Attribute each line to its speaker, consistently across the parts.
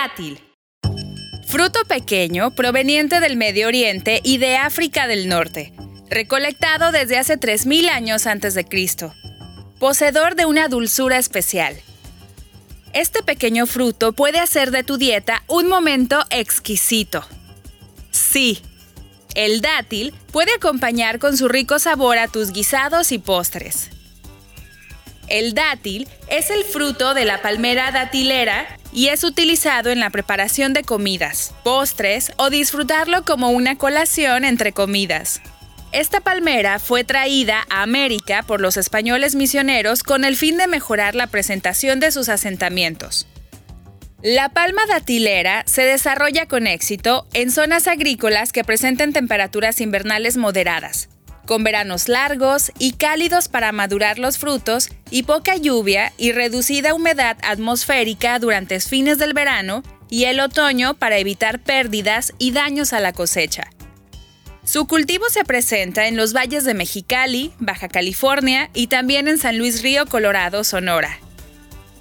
Speaker 1: Dátil. Fruto pequeño proveniente del Medio Oriente y de África del Norte, recolectado desde hace 3.000 años antes de Cristo. Poseedor de una dulzura especial. Este pequeño fruto puede hacer de tu dieta un momento exquisito. Sí, el dátil puede acompañar con su rico sabor a tus guisados y postres. El dátil es el fruto de la palmera datilera y es utilizado en la preparación de comidas, postres o disfrutarlo como una colación entre comidas. Esta palmera fue traída a América por los españoles misioneros con el fin de mejorar la presentación de sus asentamientos. La palma datilera se desarrolla con éxito en zonas agrícolas que presenten temperaturas invernales moderadas, con veranos largos y cálidos para madurar los frutos y poca lluvia y reducida humedad atmosférica durante fines del verano y el otoño para evitar pérdidas y daños a la cosecha. Su cultivo se presenta en los valles de Mexicali, Baja California y también en San Luis Río Colorado, Sonora.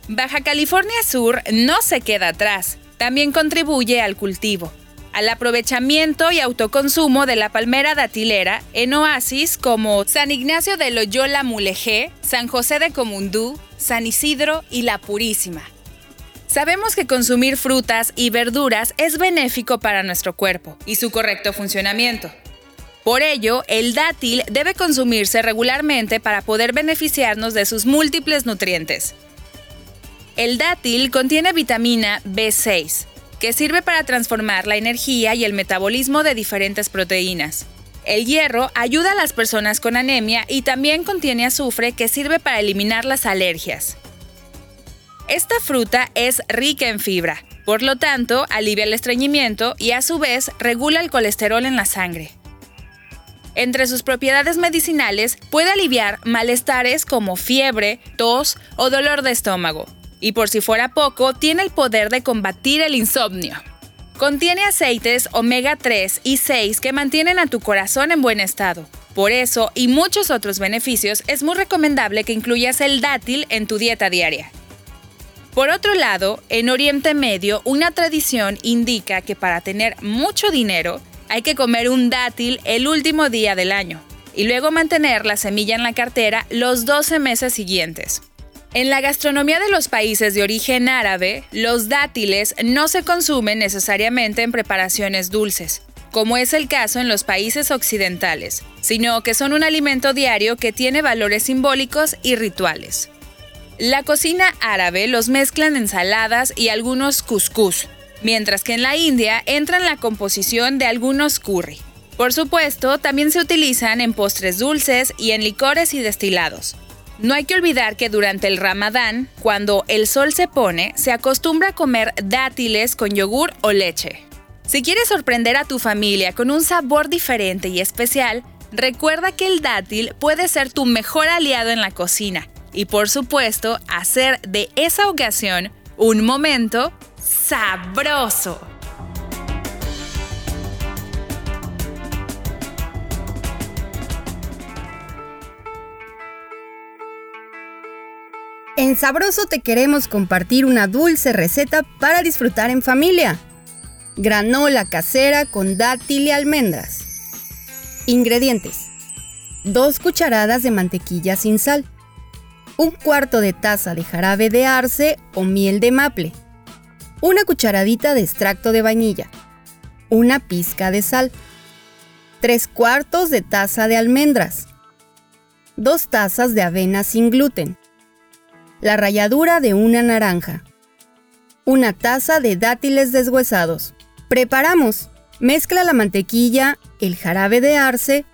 Speaker 1: Baja California Sur no se queda atrás, también contribuye al cultivo al aprovechamiento y autoconsumo de la palmera datilera en oasis como San Ignacio de Loyola Mulegé, San José de Comundú, San Isidro y La Purísima. Sabemos que consumir frutas y verduras es benéfico para nuestro cuerpo y su correcto funcionamiento. Por ello, el dátil debe consumirse regularmente para poder beneficiarnos de sus múltiples nutrientes. El dátil contiene vitamina B6, que sirve para transformar la energía y el metabolismo de diferentes proteínas. El hierro ayuda a las personas con anemia y también contiene azufre que sirve para eliminar las alergias. Esta fruta es rica en fibra, por lo tanto alivia el estreñimiento y a su vez regula el colesterol en la sangre. Entre sus propiedades medicinales puede aliviar malestares como fiebre, tos o dolor de estómago, y por si fuera poco, tiene el poder de combatir el insomnio. Contiene aceites omega 3 y 6 que mantienen a tu corazón en buen estado. Por eso y muchos otros beneficios es muy recomendable que incluyas el dátil en tu dieta diaria. Por otro lado, en Oriente Medio, una tradición indica que para tener mucho dinero hay que comer un dátil el último día del año y luego mantener la semilla en la cartera los 12 meses siguientes. En la gastronomía de los países de origen árabe, los dátiles no se consumen necesariamente en preparaciones dulces, como es el caso en los países occidentales, sino que son un alimento diario que tiene valores simbólicos y rituales. La cocina árabe los mezcla en ensaladas y algunos couscous, mientras que en la India entra en la composición de algunos curry. Por supuesto, también se utilizan en postres dulces y en licores y destilados. No hay que olvidar que durante el ramadán, cuando el sol se pone, se acostumbra a comer dátiles con yogur o leche. Si quieres sorprender a tu familia con un sabor diferente y especial, recuerda que el dátil puede ser tu mejor aliado en la cocina y por supuesto hacer de esa ocasión un momento sabroso.
Speaker 2: En Sabroso te queremos compartir una dulce receta para disfrutar en familia. Granola casera con dátil y almendras. Ingredientes. 2 cucharadas de mantequilla sin sal. Un cuarto de taza de jarabe de arce o miel de maple. Una cucharadita de extracto de vainilla. Una pizca de sal. 3 cuartos de taza de almendras. 2 tazas de avena sin gluten la ralladura de una naranja, una taza de dátiles deshuesados. Preparamos. Mezcla la mantequilla, el jarabe de arce,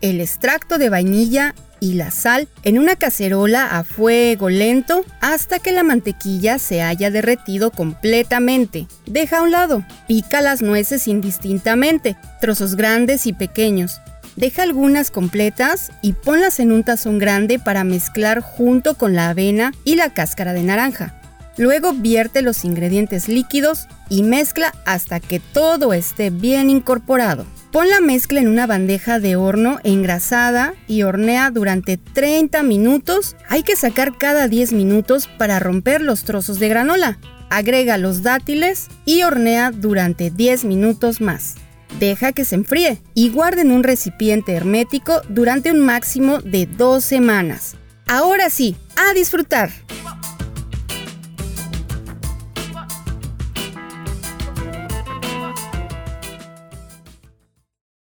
Speaker 2: el extracto de vainilla y la sal en una cacerola a fuego lento hasta que la mantequilla se haya derretido completamente. Deja a un lado. Pica las nueces indistintamente, trozos grandes y pequeños. Deja algunas completas y ponlas en un tazón grande para mezclar junto con la avena y la cáscara de naranja. Luego vierte los ingredientes líquidos y mezcla hasta que todo esté bien incorporado. Pon la mezcla en una bandeja de horno engrasada y hornea durante 30 minutos. Hay que sacar cada 10 minutos para romper los trozos de granola. Agrega los dátiles y hornea durante 10 minutos más. Deja que se enfríe y guarde en un recipiente hermético durante un máximo de dos semanas. Ahora sí, a disfrutar.